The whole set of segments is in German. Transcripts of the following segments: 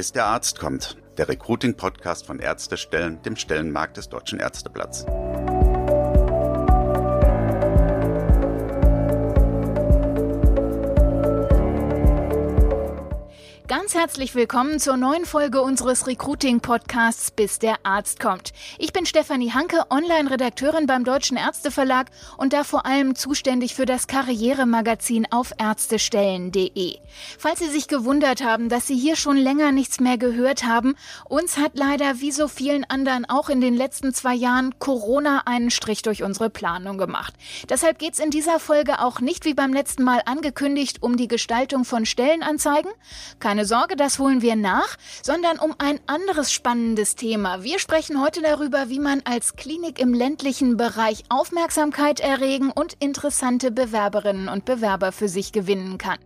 Bis der Arzt kommt. Der Recruiting-Podcast von Ärztestellen, dem Stellenmarkt des Deutschen Ärzteblatts. Ganz herzlich willkommen zur neuen Folge unseres Recruiting-Podcasts Bis der Arzt kommt. Ich bin Stefanie Hanke, Online-Redakteurin beim Deutschen Ärzteverlag und da vor allem zuständig für das Karrieremagazin auf ärztestellen.de. Falls Sie sich gewundert haben, dass Sie hier schon länger nichts mehr gehört haben, uns hat leider wie so vielen anderen auch in den letzten zwei Jahren Corona einen Strich durch unsere Planung gemacht. Deshalb geht es in dieser Folge auch nicht wie beim letzten Mal angekündigt um die Gestaltung von Stellenanzeigen. Keine keine Sorge, das holen wir nach, sondern um ein anderes spannendes Thema. Wir sprechen heute darüber, wie man als Klinik im ländlichen Bereich Aufmerksamkeit erregen und interessante Bewerberinnen und Bewerber für sich gewinnen kann.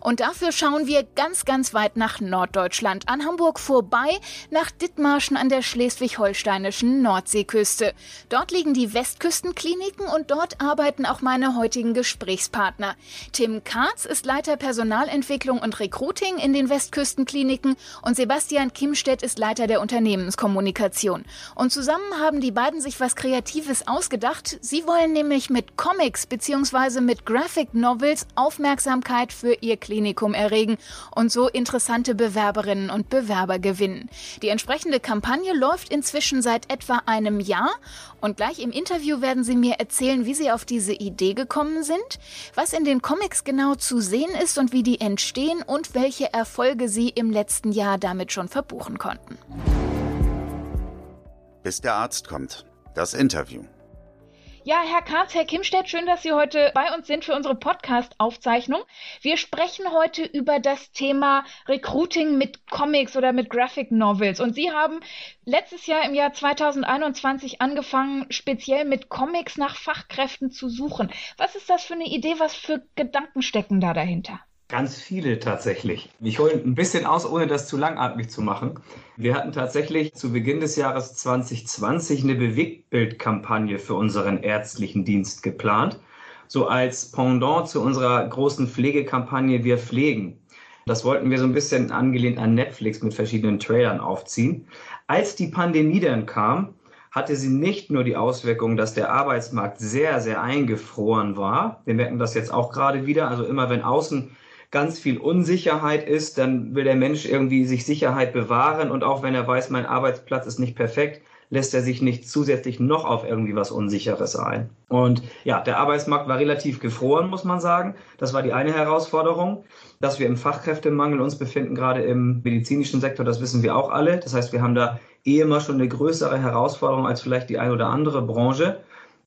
Und dafür schauen wir ganz, ganz weit nach Norddeutschland, an Hamburg vorbei, nach Dithmarschen an der schleswig-holsteinischen Nordseeküste. Dort liegen die Westküstenkliniken und dort arbeiten auch meine heutigen Gesprächspartner. Tim Katz ist Leiter Personalentwicklung und Recruiting in den West Westküstenkliniken und Sebastian Kimstedt ist Leiter der Unternehmenskommunikation. Und zusammen haben die beiden sich was Kreatives ausgedacht. Sie wollen nämlich mit Comics bzw. mit Graphic Novels Aufmerksamkeit für ihr Klinikum erregen und so interessante Bewerberinnen und Bewerber gewinnen. Die entsprechende Kampagne läuft inzwischen seit etwa einem Jahr und gleich im Interview werden sie mir erzählen, wie sie auf diese Idee gekommen sind, was in den Comics genau zu sehen ist und wie die entstehen und welche Erfolge Erfolge sie im letzten Jahr damit schon verbuchen konnten. Bis der Arzt kommt. Das Interview. Ja, Herr Karz, Herr Kimstedt, schön, dass Sie heute bei uns sind für unsere Podcast-Aufzeichnung. Wir sprechen heute über das Thema Recruiting mit Comics oder mit Graphic Novels. Und Sie haben letztes Jahr im Jahr 2021 angefangen, speziell mit Comics nach Fachkräften zu suchen. Was ist das für eine Idee? Was für Gedanken stecken da dahinter? Ganz viele tatsächlich. Ich hole ein bisschen aus, ohne das zu langatmig zu machen. Wir hatten tatsächlich zu Beginn des Jahres 2020 eine Bewegtbildkampagne für unseren ärztlichen Dienst geplant, so als Pendant zu unserer großen Pflegekampagne Wir pflegen. Das wollten wir so ein bisschen angelehnt an Netflix mit verschiedenen Trailern aufziehen. Als die Pandemie dann kam, hatte sie nicht nur die Auswirkung, dass der Arbeitsmarkt sehr, sehr eingefroren war. Wir merken das jetzt auch gerade wieder. Also immer wenn außen ganz viel Unsicherheit ist, dann will der Mensch irgendwie sich Sicherheit bewahren und auch wenn er weiß, mein Arbeitsplatz ist nicht perfekt, lässt er sich nicht zusätzlich noch auf irgendwie was Unsicheres ein. Und ja, der Arbeitsmarkt war relativ gefroren, muss man sagen. Das war die eine Herausforderung. Dass wir im Fachkräftemangel uns befinden, gerade im medizinischen Sektor, das wissen wir auch alle. Das heißt, wir haben da eh immer schon eine größere Herausforderung als vielleicht die eine oder andere Branche.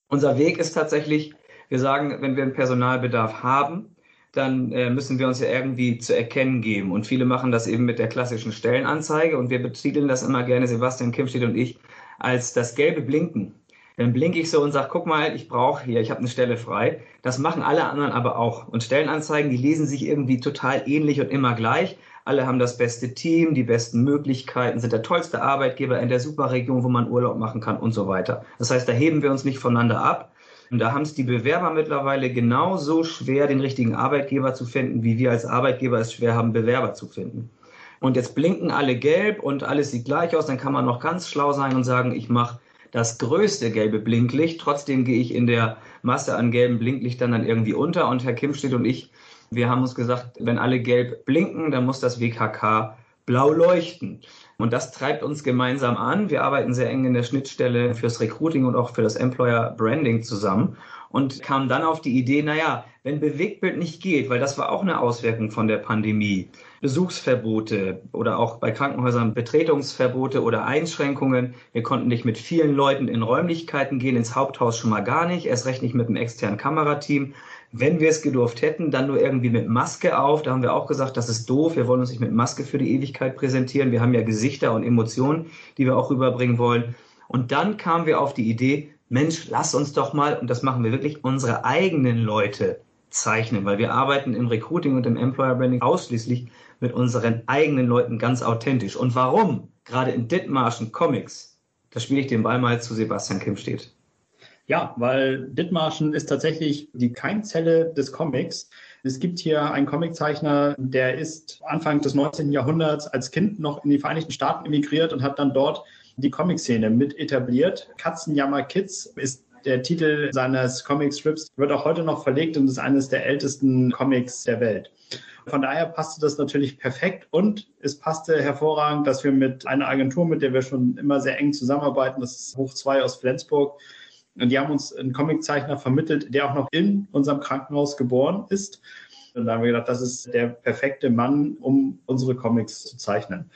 Unser Weg ist tatsächlich, wir sagen, wenn wir einen Personalbedarf haben, dann äh, müssen wir uns ja irgendwie zu erkennen geben. Und viele machen das eben mit der klassischen Stellenanzeige und wir betiteln das immer gerne, Sebastian Kimstedt und ich, als das gelbe Blinken. Dann blinke ich so und sage, guck mal, ich brauche hier, ich habe eine Stelle frei. Das machen alle anderen aber auch. Und Stellenanzeigen, die lesen sich irgendwie total ähnlich und immer gleich. Alle haben das beste Team, die besten Möglichkeiten, sind der tollste Arbeitgeber in der Superregion, wo man Urlaub machen kann und so weiter. Das heißt, da heben wir uns nicht voneinander ab, und da haben es die Bewerber mittlerweile genauso schwer, den richtigen Arbeitgeber zu finden, wie wir als Arbeitgeber es schwer haben, Bewerber zu finden. Und jetzt blinken alle gelb und alles sieht gleich aus. Dann kann man noch ganz schlau sein und sagen, ich mache das größte gelbe Blinklicht. Trotzdem gehe ich in der Masse an gelben Blinklichtern dann irgendwie unter. Und Herr Kimstedt und ich, wir haben uns gesagt, wenn alle gelb blinken, dann muss das WKK blau leuchten. Und das treibt uns gemeinsam an. Wir arbeiten sehr eng in der Schnittstelle fürs Recruiting und auch für das Employer Branding zusammen und kamen dann auf die Idee, naja, wenn Bewegtbild nicht geht, weil das war auch eine Auswirkung von der Pandemie, Besuchsverbote oder auch bei Krankenhäusern Betretungsverbote oder Einschränkungen. Wir konnten nicht mit vielen Leuten in Räumlichkeiten gehen, ins Haupthaus schon mal gar nicht, erst recht nicht mit einem externen Kamerateam. Wenn wir es gedurft hätten, dann nur irgendwie mit Maske auf. Da haben wir auch gesagt, das ist doof. Wir wollen uns nicht mit Maske für die Ewigkeit präsentieren. Wir haben ja Gesichter und Emotionen, die wir auch rüberbringen wollen. Und dann kamen wir auf die Idee, Mensch, lass uns doch mal, und das machen wir wirklich, unsere eigenen Leute zeichnen, weil wir arbeiten im Recruiting und im Employer Branding ausschließlich mit unseren eigenen Leuten ganz authentisch. Und warum? Gerade in Dithmarschen Comics, da spiele ich den Ball mal zu Sebastian Kim steht. Ja, weil Dithmarschen ist tatsächlich die Keimzelle des Comics. Es gibt hier einen Comiczeichner, der ist Anfang des 19. Jahrhunderts als Kind noch in die Vereinigten Staaten emigriert und hat dann dort die Comic-Szene mit etabliert. Katzenjammer Kids ist der Titel seines Comic-Strips, wird auch heute noch verlegt und ist eines der ältesten Comics der Welt. Von daher passte das natürlich perfekt und es passte hervorragend, dass wir mit einer Agentur, mit der wir schon immer sehr eng zusammenarbeiten, das ist Hoch 2 aus Flensburg, und die haben uns einen Comiczeichner vermittelt, der auch noch in unserem Krankenhaus geboren ist. Und da haben wir gedacht, das ist der perfekte Mann, um unsere Comics zu zeichnen.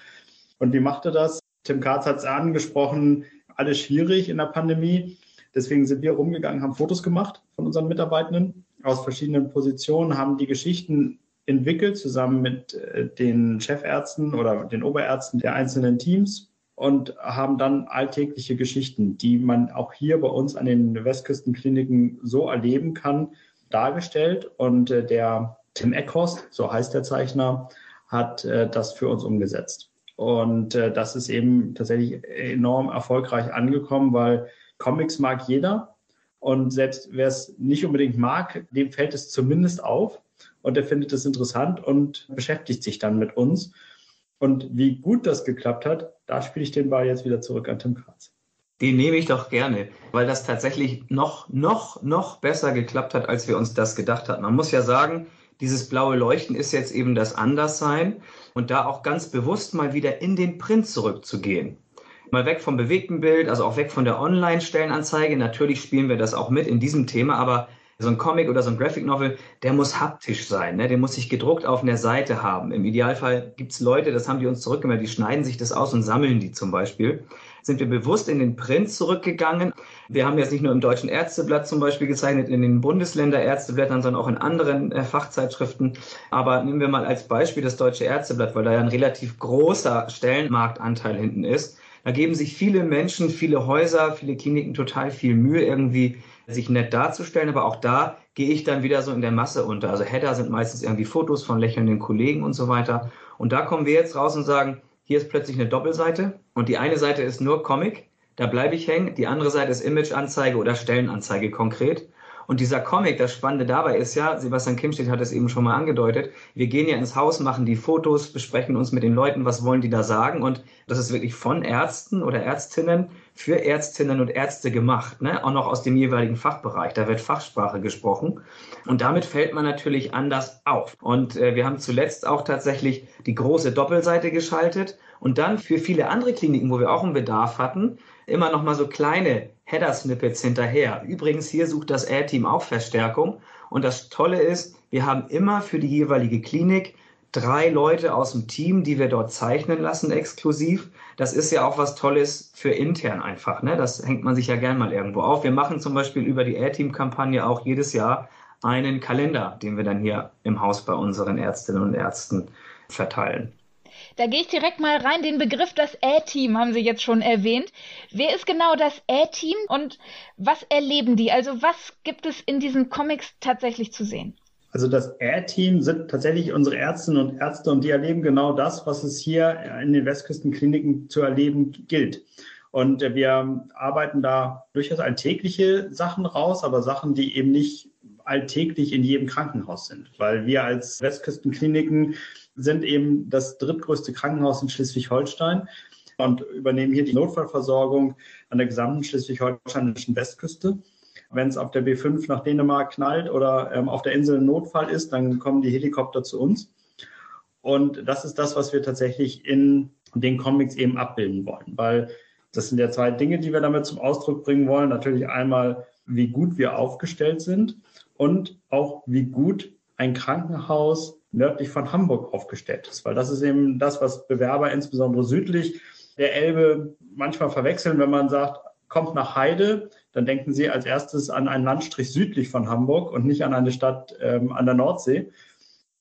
Und wie macht er das? Tim Katz hat es angesprochen, alles schwierig in der Pandemie. Deswegen sind wir rumgegangen, haben Fotos gemacht von unseren Mitarbeitenden aus verschiedenen Positionen, haben die Geschichten entwickelt, zusammen mit äh, den Chefärzten oder den Oberärzten der einzelnen Teams und haben dann alltägliche Geschichten, die man auch hier bei uns an den Westküstenkliniken so erleben kann, dargestellt. Und äh, der Tim Eckhorst, so heißt der Zeichner, hat äh, das für uns umgesetzt. Und das ist eben tatsächlich enorm erfolgreich angekommen, weil Comics mag jeder. Und selbst wer es nicht unbedingt mag, dem fällt es zumindest auf und er findet es interessant und beschäftigt sich dann mit uns. Und wie gut das geklappt hat, da spiele ich den Ball jetzt wieder zurück an Tim Kratz. Den nehme ich doch gerne, weil das tatsächlich noch, noch, noch besser geklappt hat, als wir uns das gedacht hatten. Man muss ja sagen, dieses blaue Leuchten ist jetzt eben das Anderssein und da auch ganz bewusst mal wieder in den Print zurückzugehen. Mal weg vom bewegten Bild, also auch weg von der Online-Stellenanzeige. Natürlich spielen wir das auch mit in diesem Thema, aber so ein Comic oder so ein Graphic Novel, der muss haptisch sein, ne? der muss sich gedruckt auf einer Seite haben. Im Idealfall gibt es Leute, das haben die uns zurückgemeldet, die schneiden sich das aus und sammeln die zum Beispiel. Sind wir bewusst in den Print zurückgegangen. Wir haben jetzt nicht nur im Deutschen Ärzteblatt zum Beispiel gezeichnet, in den Bundesländer Ärzteblättern, sondern auch in anderen äh, Fachzeitschriften. Aber nehmen wir mal als Beispiel das Deutsche Ärzteblatt, weil da ja ein relativ großer Stellenmarktanteil hinten ist. Da geben sich viele Menschen, viele Häuser, viele Kliniken total viel Mühe, irgendwie sich nett darzustellen, aber auch da gehe ich dann wieder so in der Masse unter. Also Header sind meistens irgendwie Fotos von lächelnden Kollegen und so weiter. Und da kommen wir jetzt raus und sagen, hier ist plötzlich eine Doppelseite und die eine Seite ist nur Comic, da bleibe ich hängen, die andere Seite ist Imageanzeige oder Stellenanzeige konkret. Und dieser Comic, das Spannende dabei ist ja, Sebastian Kimstedt hat es eben schon mal angedeutet, wir gehen ja ins Haus, machen die Fotos, besprechen uns mit den Leuten, was wollen die da sagen. Und das ist wirklich von Ärzten oder Ärztinnen für Ärztinnen und Ärzte gemacht, ne? auch noch aus dem jeweiligen Fachbereich. Da wird Fachsprache gesprochen. Und damit fällt man natürlich anders auf. Und äh, wir haben zuletzt auch tatsächlich die große Doppelseite geschaltet und dann für viele andere Kliniken, wo wir auch einen Bedarf hatten, immer noch mal so kleine Header-Snippets hinterher. Übrigens, hier sucht das A-Team auch Verstärkung. Und das Tolle ist, wir haben immer für die jeweilige Klinik drei Leute aus dem Team, die wir dort zeichnen lassen, exklusiv. Das ist ja auch was Tolles für intern einfach. Ne? Das hängt man sich ja gern mal irgendwo auf. Wir machen zum Beispiel über die A-Team-Kampagne auch jedes Jahr einen Kalender, den wir dann hier im Haus bei unseren Ärztinnen und Ärzten verteilen. Da gehe ich direkt mal rein. Den Begriff das A-Team haben Sie jetzt schon erwähnt. Wer ist genau das A-Team und was erleben die? Also was gibt es in diesen Comics tatsächlich zu sehen? Also das A-Team sind tatsächlich unsere Ärztinnen und Ärzte und die erleben genau das, was es hier in den Westküstenkliniken zu erleben gilt. Und wir arbeiten da durchaus alltägliche Sachen raus, aber Sachen, die eben nicht alltäglich in jedem Krankenhaus sind, weil wir als Westküstenkliniken sind eben das drittgrößte Krankenhaus in Schleswig-Holstein und übernehmen hier die Notfallversorgung an der gesamten schleswig-holsteinischen Westküste. Wenn es auf der B5 nach Dänemark knallt oder ähm, auf der Insel ein Notfall ist, dann kommen die Helikopter zu uns. Und das ist das, was wir tatsächlich in den Comics eben abbilden wollen, weil das sind ja zwei Dinge, die wir damit zum Ausdruck bringen wollen. Natürlich einmal, wie gut wir aufgestellt sind und auch, wie gut ein Krankenhaus nördlich von Hamburg aufgestellt ist, weil das ist eben das, was Bewerber insbesondere südlich der Elbe manchmal verwechseln, wenn man sagt, kommt nach Heide, dann denken sie als erstes an einen Landstrich südlich von Hamburg und nicht an eine Stadt ähm, an der Nordsee.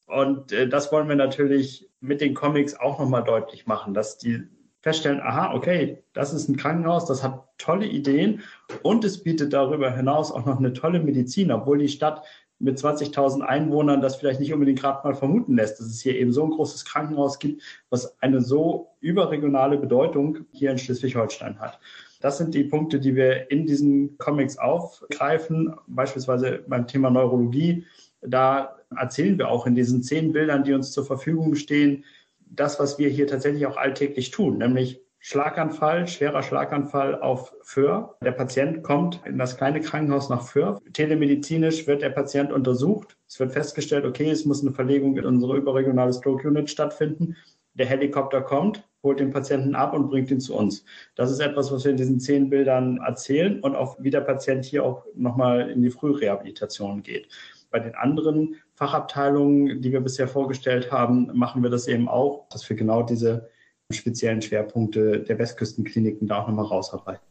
Und äh, das wollen wir natürlich mit den Comics auch nochmal deutlich machen, dass die feststellen, aha, okay, das ist ein Krankenhaus, das hat tolle Ideen und es bietet darüber hinaus auch noch eine tolle Medizin, obwohl die Stadt mit 20.000 Einwohnern das vielleicht nicht unbedingt gerade mal vermuten lässt, dass es hier eben so ein großes Krankenhaus gibt, was eine so überregionale Bedeutung hier in Schleswig-Holstein hat. Das sind die Punkte, die wir in diesen Comics aufgreifen, beispielsweise beim Thema Neurologie Da erzählen wir auch in diesen zehn Bildern, die uns zur Verfügung stehen, das, was wir hier tatsächlich auch alltäglich tun, nämlich Schlaganfall, schwerer Schlaganfall auf Föhr. Der Patient kommt in das kleine Krankenhaus nach Föhr. Telemedizinisch wird der Patient untersucht. Es wird festgestellt, okay, es muss eine Verlegung in unsere überregionale Stroke Unit stattfinden. Der Helikopter kommt, holt den Patienten ab und bringt ihn zu uns. Das ist etwas, was wir in diesen zehn Bildern erzählen und auch wie der Patient hier auch nochmal in die Frührehabilitation geht. Bei den anderen Fachabteilungen, die wir bisher vorgestellt haben, machen wir das eben auch, dass wir genau diese speziellen Schwerpunkte der Westküstenkliniken da auch nochmal rausarbeiten.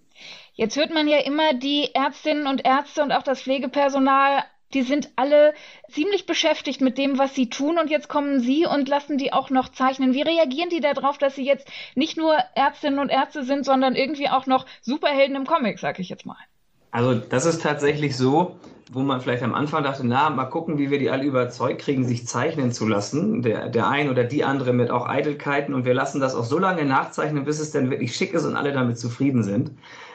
Jetzt hört man ja immer, die Ärztinnen und Ärzte und auch das Pflegepersonal, die sind alle ziemlich beschäftigt mit dem, was sie tun. Und jetzt kommen Sie und lassen die auch noch zeichnen. Wie reagieren die darauf, dass sie jetzt nicht nur Ärztinnen und Ärzte sind, sondern irgendwie auch noch Superhelden im Comic, sag ich jetzt mal? Also das ist tatsächlich so, wo man vielleicht am Anfang dachte, na, mal gucken, wie wir die alle überzeugt kriegen, sich zeichnen zu lassen. Der, der ein oder die andere mit auch Eitelkeiten. Und wir lassen das auch so lange nachzeichnen, bis es dann wirklich schick ist und alle damit zufrieden sind.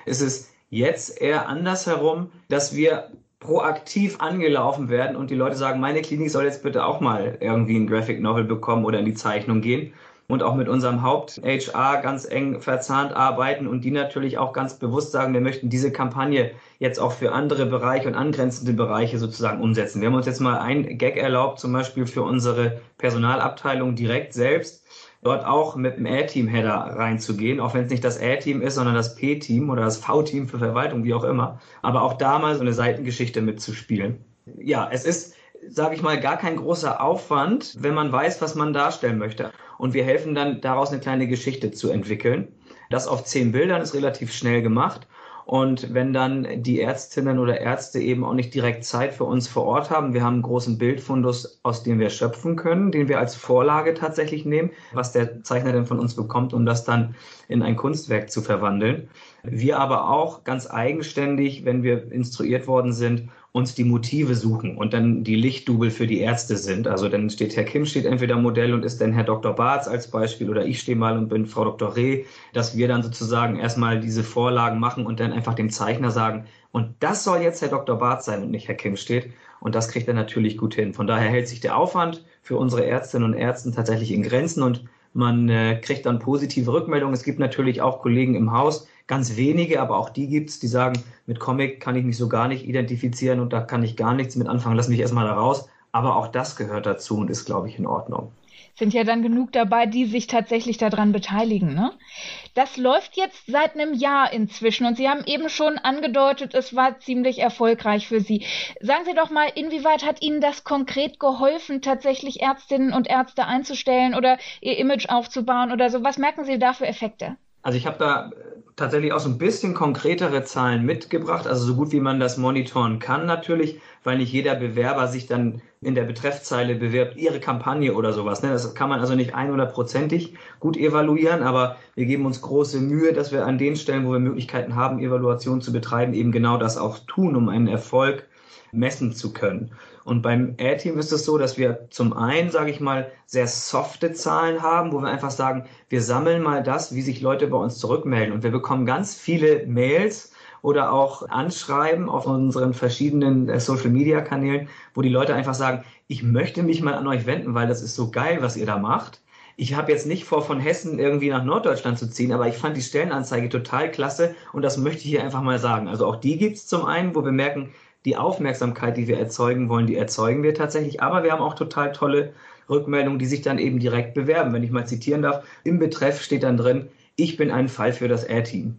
Es ist jetzt eher andersherum, dass wir proaktiv angelaufen werden und die Leute sagen, meine Klinik soll jetzt bitte auch mal irgendwie ein Graphic Novel bekommen oder in die Zeichnung gehen und auch mit unserem Haupt-HR ganz eng verzahnt arbeiten und die natürlich auch ganz bewusst sagen, wir möchten diese Kampagne jetzt auch für andere Bereiche und angrenzende Bereiche sozusagen umsetzen. Wir haben uns jetzt mal ein Gag erlaubt, zum Beispiel für unsere Personalabteilung direkt selbst, dort auch mit dem A-Team-Header reinzugehen, auch wenn es nicht das A-Team ist, sondern das P-Team oder das V-Team für Verwaltung, wie auch immer. Aber auch da mal so eine Seitengeschichte mitzuspielen. Ja, es ist sage ich mal, gar kein großer Aufwand, wenn man weiß, was man darstellen möchte. Und wir helfen dann daraus eine kleine Geschichte zu entwickeln. Das auf zehn Bildern ist relativ schnell gemacht. Und wenn dann die Ärztinnen oder Ärzte eben auch nicht direkt Zeit für uns vor Ort haben, wir haben einen großen Bildfundus, aus dem wir schöpfen können, den wir als Vorlage tatsächlich nehmen, was der Zeichner denn von uns bekommt, um das dann in ein Kunstwerk zu verwandeln. Wir aber auch ganz eigenständig, wenn wir instruiert worden sind, uns die Motive suchen und dann die Lichtdubel für die Ärzte sind. Also dann steht Herr Kim steht entweder Modell und ist dann Herr Dr. Barz als Beispiel oder ich stehe mal und bin Frau Dr. Reh, dass wir dann sozusagen erstmal diese Vorlagen machen und dann einfach dem Zeichner sagen, und das soll jetzt Herr Dr. Barz sein und nicht Herr Kim steht. Und das kriegt er natürlich gut hin. Von daher hält sich der Aufwand für unsere Ärztinnen und Ärzte tatsächlich in Grenzen und man äh, kriegt dann positive Rückmeldungen. Es gibt natürlich auch Kollegen im Haus, ganz wenige, aber auch die gibt es, die sagen, mit Comic kann ich mich so gar nicht identifizieren und da kann ich gar nichts mit anfangen, lass mich erstmal da raus. Aber auch das gehört dazu und ist, glaube ich, in Ordnung sind ja dann genug dabei, die sich tatsächlich daran beteiligen. Ne? Das läuft jetzt seit einem Jahr inzwischen und Sie haben eben schon angedeutet, es war ziemlich erfolgreich für Sie. Sagen Sie doch mal, inwieweit hat Ihnen das konkret geholfen, tatsächlich Ärztinnen und Ärzte einzustellen oder Ihr Image aufzubauen oder so? Was merken Sie da für Effekte? Also ich habe da tatsächlich auch so ein bisschen konkretere Zahlen mitgebracht, also so gut wie man das monitoren kann natürlich, weil nicht jeder Bewerber sich dann in der Betreffzeile bewirbt, ihre Kampagne oder sowas. Ne? Das kann man also nicht 100%ig gut evaluieren, aber wir geben uns große Mühe, dass wir an den Stellen, wo wir Möglichkeiten haben, Evaluation zu betreiben, eben genau das auch tun, um einen Erfolg messen zu können. Und beim A-Team ist es so, dass wir zum einen, sage ich mal, sehr softe Zahlen haben, wo wir einfach sagen, wir sammeln mal das, wie sich Leute bei uns zurückmelden. Und wir bekommen ganz viele Mails oder auch Anschreiben auf unseren verschiedenen äh, Social-Media-Kanälen, wo die Leute einfach sagen, ich möchte mich mal an euch wenden, weil das ist so geil, was ihr da macht. Ich habe jetzt nicht vor, von Hessen irgendwie nach Norddeutschland zu ziehen, aber ich fand die Stellenanzeige total klasse und das möchte ich hier einfach mal sagen. Also auch die gibt es zum einen, wo wir merken, die Aufmerksamkeit, die wir erzeugen wollen, die erzeugen wir tatsächlich. Aber wir haben auch total tolle Rückmeldungen, die sich dann eben direkt bewerben. Wenn ich mal zitieren darf, im Betreff steht dann drin, ich bin ein Fall für das A-Team.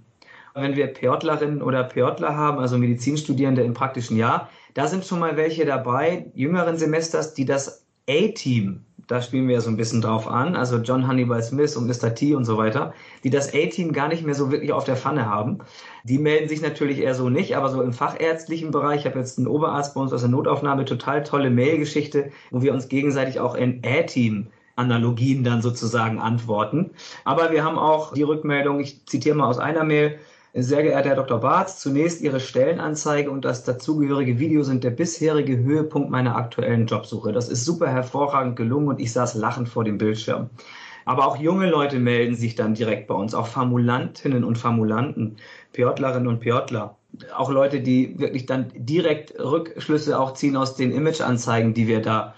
Wenn wir Pörtlerinnen oder Pörtler haben, also Medizinstudierende im praktischen Jahr, da sind schon mal welche dabei, jüngeren Semesters, die das A-Team da spielen wir ja so ein bisschen drauf an, also John Hannibal Smith und Mr. T und so weiter, die das A-Team gar nicht mehr so wirklich auf der Pfanne haben. Die melden sich natürlich eher so nicht, aber so im fachärztlichen Bereich, ich habe jetzt einen Oberarzt bei uns aus der Notaufnahme, total tolle Mailgeschichte, wo wir uns gegenseitig auch in A-Team Analogien dann sozusagen antworten. Aber wir haben auch die Rückmeldung, ich zitiere mal aus einer Mail, sehr geehrter Herr Dr. Barth, zunächst Ihre Stellenanzeige und das dazugehörige Video sind der bisherige Höhepunkt meiner aktuellen Jobsuche. Das ist super hervorragend gelungen und ich saß lachend vor dem Bildschirm. Aber auch junge Leute melden sich dann direkt bei uns, auch Formulantinnen und Formulanten, Piotlerinnen und Piotler. Auch Leute, die wirklich dann direkt Rückschlüsse auch ziehen aus den Imageanzeigen, die wir da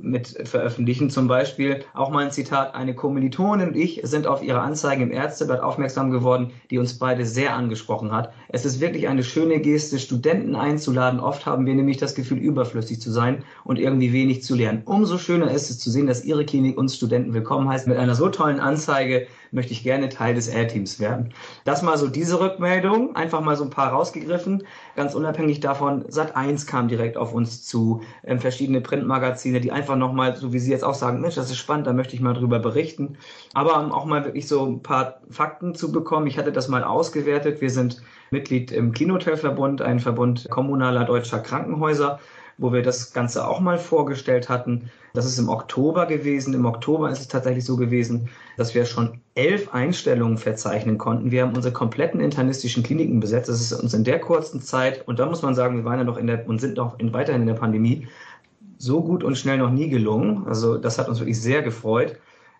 mit veröffentlichen. Zum Beispiel auch mal ein Zitat, eine Kommilitonin und ich sind auf ihre Anzeigen im Ärzteblatt aufmerksam geworden, die uns beide sehr angesprochen hat. Es ist wirklich eine schöne Geste, Studenten einzuladen. Oft haben wir nämlich das Gefühl, überflüssig zu sein und irgendwie wenig zu lernen. Umso schöner ist es zu sehen, dass Ihre Klinik uns Studenten willkommen heißt. Mit einer so tollen Anzeige möchte ich gerne Teil des Air-Teams werden. Das mal so diese Rückmeldung, einfach mal so ein paar rausgegriffen. Ganz unabhängig davon, Sat1 kam direkt auf uns zu, ähm, verschiedene Printmagazine, die einfach nochmal, so wie Sie jetzt auch sagen, Mensch, das ist spannend, da möchte ich mal drüber berichten. Aber um auch mal wirklich so ein paar Fakten zu bekommen, ich hatte das mal ausgewertet. Wir sind Mitglied im Kinotelverbund, ein Verbund kommunaler deutscher Krankenhäuser wo wir das Ganze auch mal vorgestellt hatten. Das ist im Oktober gewesen. Im Oktober ist es tatsächlich so gewesen, dass wir schon elf Einstellungen verzeichnen konnten. Wir haben unsere kompletten internistischen Kliniken besetzt. Das ist uns in der kurzen Zeit, und da muss man sagen, wir waren ja noch in der und sind noch in, weiterhin in der Pandemie, so gut und schnell noch nie gelungen. Also das hat uns wirklich sehr gefreut.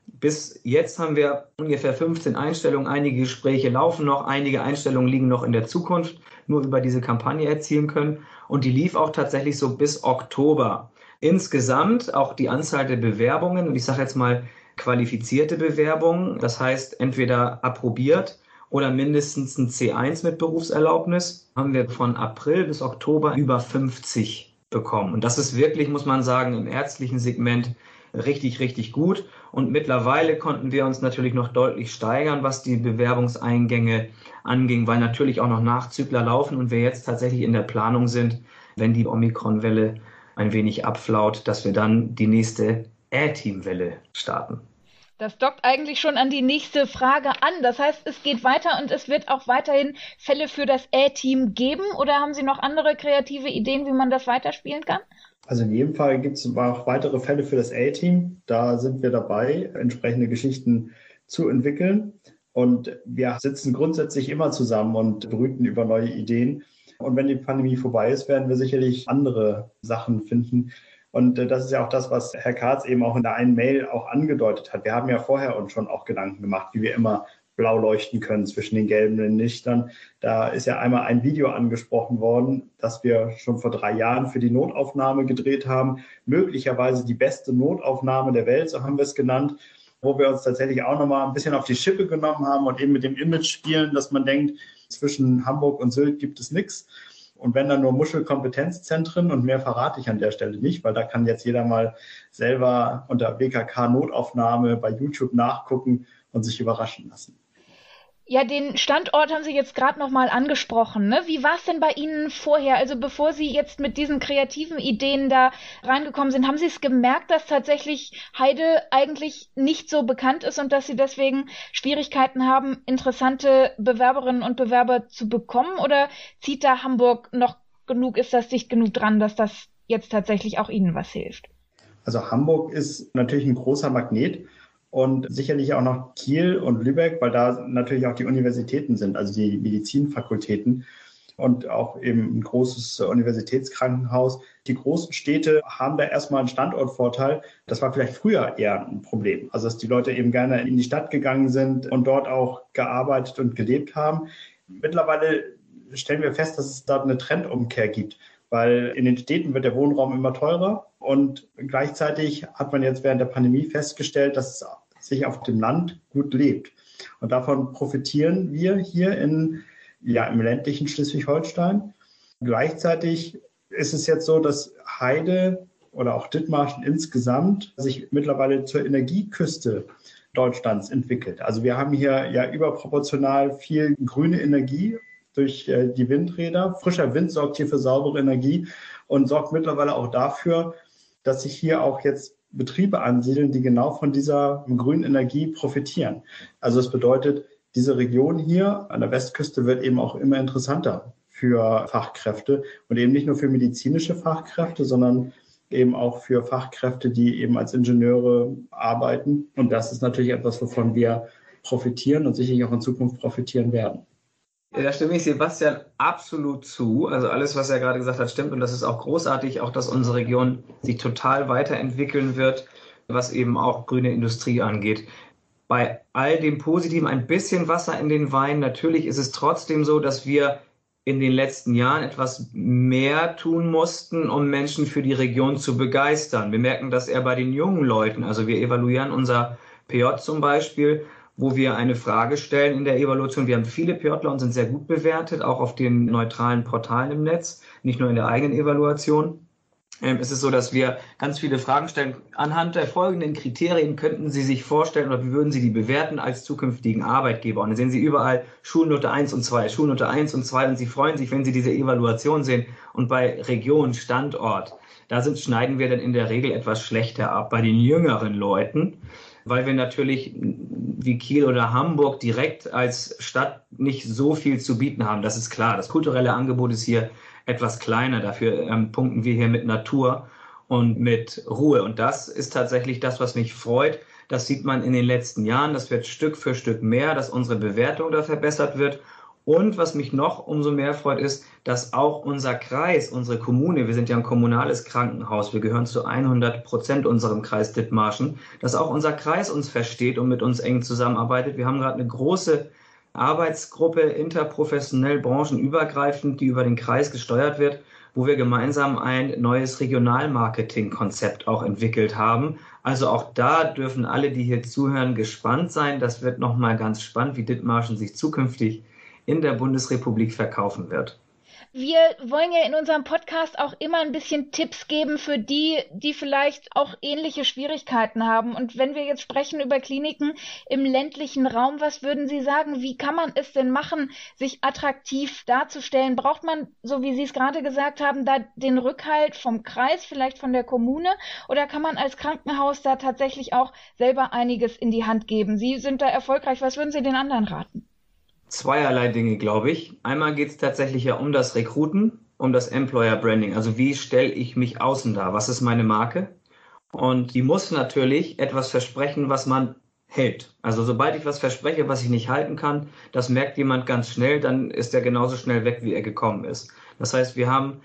Bis jetzt haben wir ungefähr 15 Einstellungen. Einige Gespräche laufen noch, einige Einstellungen liegen noch in der Zukunft, nur über diese Kampagne erzielen können und die lief auch tatsächlich so bis Oktober. Insgesamt auch die Anzahl der Bewerbungen, und ich sage jetzt mal qualifizierte Bewerbungen, das heißt entweder approbiert oder mindestens ein C1 mit Berufserlaubnis, haben wir von April bis Oktober über 50 bekommen. Und das ist wirklich, muss man sagen, im ärztlichen Segment richtig, richtig gut. Und mittlerweile konnten wir uns natürlich noch deutlich steigern, was die Bewerbungseingänge anging, weil natürlich auch noch Nachzügler laufen und wir jetzt tatsächlich in der Planung sind, wenn die Omikron-Welle ein wenig abflaut, dass wir dann die nächste A-Team-Welle starten. Das dockt eigentlich schon an die nächste Frage an. Das heißt, es geht weiter und es wird auch weiterhin Fälle für das A-Team geben. Oder haben Sie noch andere kreative Ideen, wie man das weiterspielen kann? Also in jedem Fall gibt es auch weitere Fälle für das A-Team. Da sind wir dabei, entsprechende Geschichten zu entwickeln. Und wir sitzen grundsätzlich immer zusammen und brüten über neue Ideen. Und wenn die Pandemie vorbei ist, werden wir sicherlich andere Sachen finden. Und äh, das ist ja auch das, was Herr Karz eben auch in der einen Mail auch angedeutet hat. Wir haben ja vorher uns schon auch Gedanken gemacht, wie wir immer blau leuchten können zwischen den gelben Lichtern. Da ist ja einmal ein Video angesprochen worden, das wir schon vor drei Jahren für die Notaufnahme gedreht haben. Möglicherweise die beste Notaufnahme der Welt, so haben wir es genannt wo wir uns tatsächlich auch nochmal ein bisschen auf die Schippe genommen haben und eben mit dem Image spielen, dass man denkt, zwischen Hamburg und Sylt gibt es nichts. Und wenn dann nur Muschelkompetenzzentren und mehr verrate ich an der Stelle nicht, weil da kann jetzt jeder mal selber unter BKK Notaufnahme bei YouTube nachgucken und sich überraschen lassen. Ja, den Standort haben Sie jetzt gerade noch mal angesprochen. Ne? Wie war es denn bei Ihnen vorher? Also bevor Sie jetzt mit diesen kreativen Ideen da reingekommen sind, haben Sie es gemerkt, dass tatsächlich Heide eigentlich nicht so bekannt ist und dass Sie deswegen Schwierigkeiten haben, interessante Bewerberinnen und Bewerber zu bekommen? Oder zieht da Hamburg noch genug, ist das dicht genug dran, dass das jetzt tatsächlich auch Ihnen was hilft? Also Hamburg ist natürlich ein großer Magnet und sicherlich auch noch Kiel und Lübeck, weil da natürlich auch die Universitäten sind, also die Medizinfakultäten und auch eben ein großes Universitätskrankenhaus. Die großen Städte haben da erstmal einen Standortvorteil. Das war vielleicht früher eher ein Problem. Also dass die Leute eben gerne in die Stadt gegangen sind und dort auch gearbeitet und gelebt haben. Mittlerweile stellen wir fest, dass es da eine Trendumkehr gibt weil in den Städten wird der Wohnraum immer teurer und gleichzeitig hat man jetzt während der Pandemie festgestellt, dass es sich auf dem Land gut lebt. Und davon profitieren wir hier in, ja, im ländlichen Schleswig-Holstein. Gleichzeitig ist es jetzt so, dass Heide oder auch Dithmarschen insgesamt sich mittlerweile zur Energieküste Deutschlands entwickelt. Also wir haben hier ja überproportional viel grüne Energie durch äh, die Windräder. Frischer Wind sorgt hier für saubere Energie und sorgt mittlerweile auch dafür, dass sich hier auch jetzt Betriebe ansiedeln, die genau von dieser grünen Energie profitieren. Also das bedeutet, diese Region hier an der Westküste wird eben auch immer interessanter für Fachkräfte und eben nicht nur für medizinische Fachkräfte, sondern eben auch für Fachkräfte, die eben als Ingenieure arbeiten. Und das ist natürlich etwas, wovon wir profitieren und sicherlich auch in Zukunft profitieren werden. Da stimme ich Sebastian absolut zu. Also alles, was er gerade gesagt hat, stimmt. Und das ist auch großartig, auch dass unsere Region sich total weiterentwickeln wird, was eben auch grüne Industrie angeht. bei all dem Positiven ein bisschen Wasser in den Wein. Natürlich ist es trotzdem so, dass wir in den letzten Jahren etwas mehr tun mussten, um Menschen für die Region zu begeistern. Wir merken das eher bei den jungen Leuten. Also wir evaluieren unser PJ zum Beispiel, wo wir eine Frage stellen in der Evaluation. Wir haben viele PJler und sind sehr gut bewertet, auch auf den neutralen Portalen im Netz, nicht nur in der eigenen Evaluation. Ähm, es ist so, dass wir ganz viele Fragen stellen. Anhand der folgenden Kriterien könnten Sie sich vorstellen oder wie würden Sie die bewerten als zukünftigen Arbeitgeber? Und dann sehen Sie überall Schulnote 1 und 2, Schulnote 1 und 2 und Sie freuen sich, wenn Sie diese Evaluation sehen. Und bei Region, Standort, da sind, schneiden wir dann in der Regel etwas schlechter ab. Bei den jüngeren Leuten, weil wir natürlich wie Kiel oder Hamburg direkt als Stadt nicht so viel zu bieten haben. Das ist klar. Das kulturelle Angebot ist hier etwas kleiner. Dafür ähm, punkten wir hier mit Natur und mit Ruhe. Und das ist tatsächlich das, was mich freut. Das sieht man in den letzten Jahren. Das wird Stück für Stück mehr, dass unsere Bewertung da verbessert wird. Und was mich noch umso mehr freut, ist, dass auch unser Kreis, unsere Kommune, wir sind ja ein kommunales Krankenhaus, wir gehören zu 100 Prozent unserem Kreis Dithmarschen, dass auch unser Kreis uns versteht und mit uns eng zusammenarbeitet. Wir haben gerade eine große Arbeitsgruppe interprofessionell branchenübergreifend, die über den Kreis gesteuert wird, wo wir gemeinsam ein neues Regionalmarketing-Konzept auch entwickelt haben. Also auch da dürfen alle, die hier zuhören, gespannt sein. Das wird nochmal ganz spannend, wie Dithmarschen sich zukünftig in der Bundesrepublik verkaufen wird. Wir wollen ja in unserem Podcast auch immer ein bisschen Tipps geben für die, die vielleicht auch ähnliche Schwierigkeiten haben. Und wenn wir jetzt sprechen über Kliniken im ländlichen Raum, was würden Sie sagen? Wie kann man es denn machen, sich attraktiv darzustellen? Braucht man, so wie Sie es gerade gesagt haben, da den Rückhalt vom Kreis, vielleicht von der Kommune? Oder kann man als Krankenhaus da tatsächlich auch selber einiges in die Hand geben? Sie sind da erfolgreich. Was würden Sie den anderen raten? Zweierlei Dinge, glaube ich. Einmal geht es tatsächlich ja um das Rekruten, um das Employer Branding. Also wie stelle ich mich außen dar? Was ist meine Marke? Und die muss natürlich etwas versprechen, was man hält. Also sobald ich was verspreche, was ich nicht halten kann, das merkt jemand ganz schnell, dann ist er genauso schnell weg, wie er gekommen ist. Das heißt, wir haben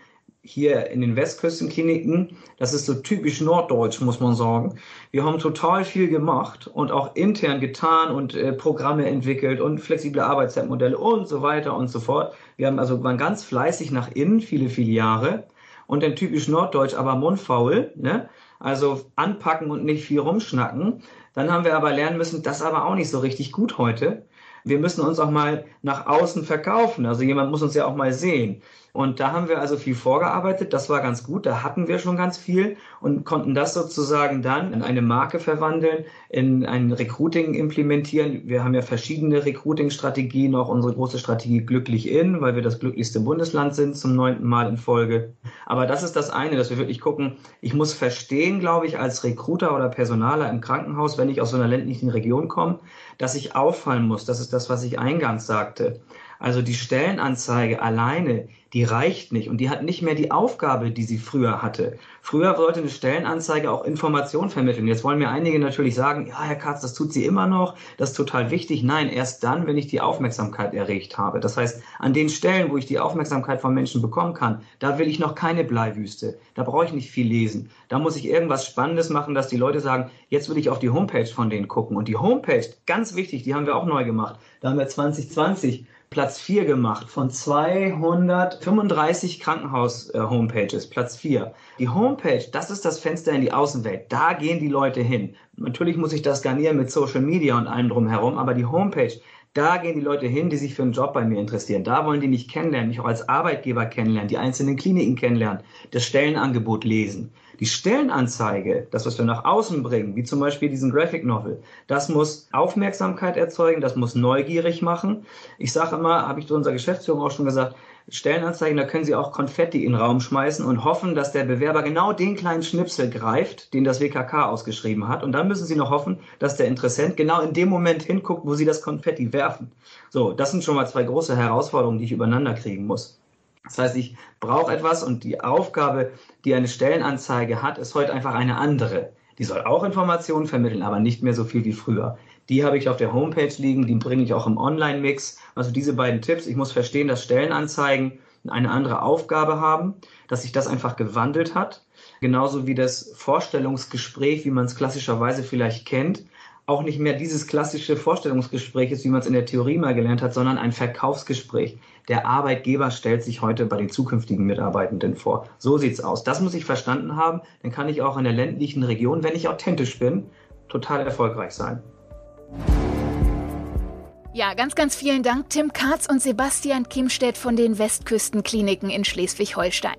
hier in den Westküstenkliniken, das ist so typisch norddeutsch, muss man sagen. Wir haben total viel gemacht und auch intern getan und äh, Programme entwickelt und flexible Arbeitszeitmodelle und so weiter und so fort. Wir haben also waren ganz fleißig nach innen, viele, viele Jahre. Und dann typisch norddeutsch, aber mundfaul, ne? Also anpacken und nicht viel rumschnacken. Dann haben wir aber lernen müssen, das aber auch nicht so richtig gut heute. Wir müssen uns auch mal nach außen verkaufen. Also jemand muss uns ja auch mal sehen. Und da haben wir also viel vorgearbeitet. Das war ganz gut. Da hatten wir schon ganz viel und konnten das sozusagen dann in eine Marke verwandeln, in ein Recruiting implementieren. Wir haben ja verschiedene Recruiting-Strategien, auch unsere große Strategie Glücklich in, weil wir das glücklichste Bundesland sind zum neunten Mal in Folge. Aber das ist das eine, dass wir wirklich gucken, ich muss verstehen, glaube ich, als Recruiter oder Personaler im Krankenhaus, wenn ich aus so einer ländlichen Region komme, dass ich auffallen muss. Das ist das, was ich eingangs sagte. Also die Stellenanzeige alleine, die reicht nicht und die hat nicht mehr die Aufgabe, die sie früher hatte. Früher wollte eine Stellenanzeige auch Informationen vermitteln. Jetzt wollen mir einige natürlich sagen, ja, Herr Katz, das tut sie immer noch, das ist total wichtig. Nein, erst dann, wenn ich die Aufmerksamkeit erregt habe. Das heißt, an den Stellen, wo ich die Aufmerksamkeit von Menschen bekommen kann, da will ich noch keine Bleiwüste. Da brauche ich nicht viel lesen. Da muss ich irgendwas Spannendes machen, dass die Leute sagen, jetzt will ich auf die Homepage von denen gucken. Und die Homepage, ganz wichtig, die haben wir auch neu gemacht. Da haben wir 2020 Platz 4 gemacht von 235 Krankenhaus-Homepages. Platz 4. Die Homepage, das ist das Fenster in die Außenwelt. Da gehen die Leute hin. Natürlich muss ich das garnieren mit Social Media und allem drumherum, aber die Homepage, da gehen die Leute hin, die sich für einen Job bei mir interessieren. Da wollen die mich kennenlernen, mich auch als Arbeitgeber kennenlernen, die einzelnen Kliniken kennenlernen, das Stellenangebot lesen. Die Stellenanzeige, das, was wir nach außen bringen, wie zum Beispiel diesen Graphic Novel, das muss Aufmerksamkeit erzeugen, das muss neugierig machen. Ich sage immer, habe ich zu unserer Geschäftsführung auch schon gesagt, Stellenanzeigen, da können Sie auch Konfetti in den Raum schmeißen und hoffen, dass der Bewerber genau den kleinen Schnipsel greift, den das WKK ausgeschrieben hat. Und dann müssen Sie noch hoffen, dass der Interessent genau in dem Moment hinguckt, wo Sie das Konfetti werfen. So, das sind schon mal zwei große Herausforderungen, die ich übereinander kriegen muss. Das heißt, ich brauche etwas und die Aufgabe, die eine Stellenanzeige hat, ist heute einfach eine andere. Die soll auch Informationen vermitteln, aber nicht mehr so viel wie früher. Die habe ich auf der Homepage liegen, die bringe ich auch im Online-Mix. Also diese beiden Tipps. Ich muss verstehen, dass Stellenanzeigen eine andere Aufgabe haben, dass sich das einfach gewandelt hat. Genauso wie das Vorstellungsgespräch, wie man es klassischerweise vielleicht kennt, auch nicht mehr dieses klassische Vorstellungsgespräch ist, wie man es in der Theorie mal gelernt hat, sondern ein Verkaufsgespräch. Der Arbeitgeber stellt sich heute bei den zukünftigen Mitarbeitenden vor. So sieht's aus. Das muss ich verstanden haben. Dann kann ich auch in der ländlichen Region, wenn ich authentisch bin, total erfolgreich sein. Ja, ganz, ganz vielen Dank, Tim Katz und Sebastian Kimstedt von den Westküstenkliniken in Schleswig-Holstein.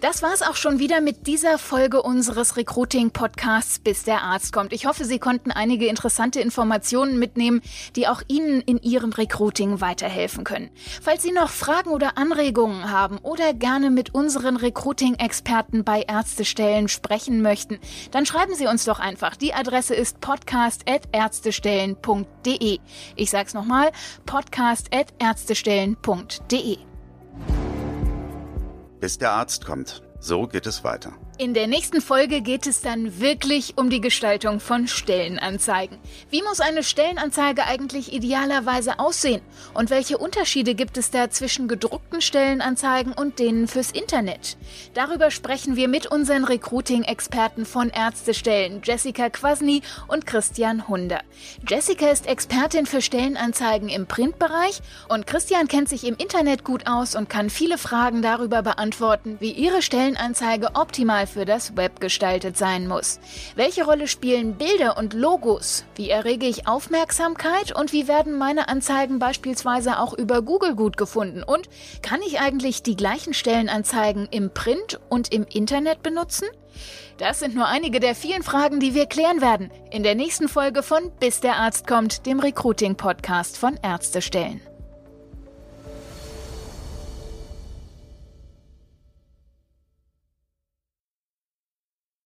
Das war's auch schon wieder mit dieser Folge unseres Recruiting-Podcasts, bis der Arzt kommt. Ich hoffe, Sie konnten einige interessante Informationen mitnehmen, die auch Ihnen in Ihrem Recruiting weiterhelfen können. Falls Sie noch Fragen oder Anregungen haben oder gerne mit unseren Recruiting-Experten bei Ärztestellen sprechen möchten, dann schreiben Sie uns doch einfach. Die Adresse ist podcast.ärztestellen.de. Ich sag's nochmal, podcast.ärztestellen.de. Bis der Arzt kommt. So geht es weiter. In der nächsten Folge geht es dann wirklich um die Gestaltung von Stellenanzeigen. Wie muss eine Stellenanzeige eigentlich idealerweise aussehen? Und welche Unterschiede gibt es da zwischen gedruckten Stellenanzeigen und denen fürs Internet? Darüber sprechen wir mit unseren Recruiting-Experten von Ärztestellen, Jessica Kwasny und Christian Hunder. Jessica ist Expertin für Stellenanzeigen im Printbereich und Christian kennt sich im Internet gut aus und kann viele Fragen darüber beantworten, wie ihre Stellenanzeige optimal für das Web gestaltet sein muss. Welche Rolle spielen Bilder und Logos? Wie errege ich Aufmerksamkeit und wie werden meine Anzeigen beispielsweise auch über Google gut gefunden? Und kann ich eigentlich die gleichen Stellenanzeigen im Print und im Internet benutzen? Das sind nur einige der vielen Fragen, die wir klären werden in der nächsten Folge von Bis der Arzt kommt, dem Recruiting-Podcast von Ärztestellen.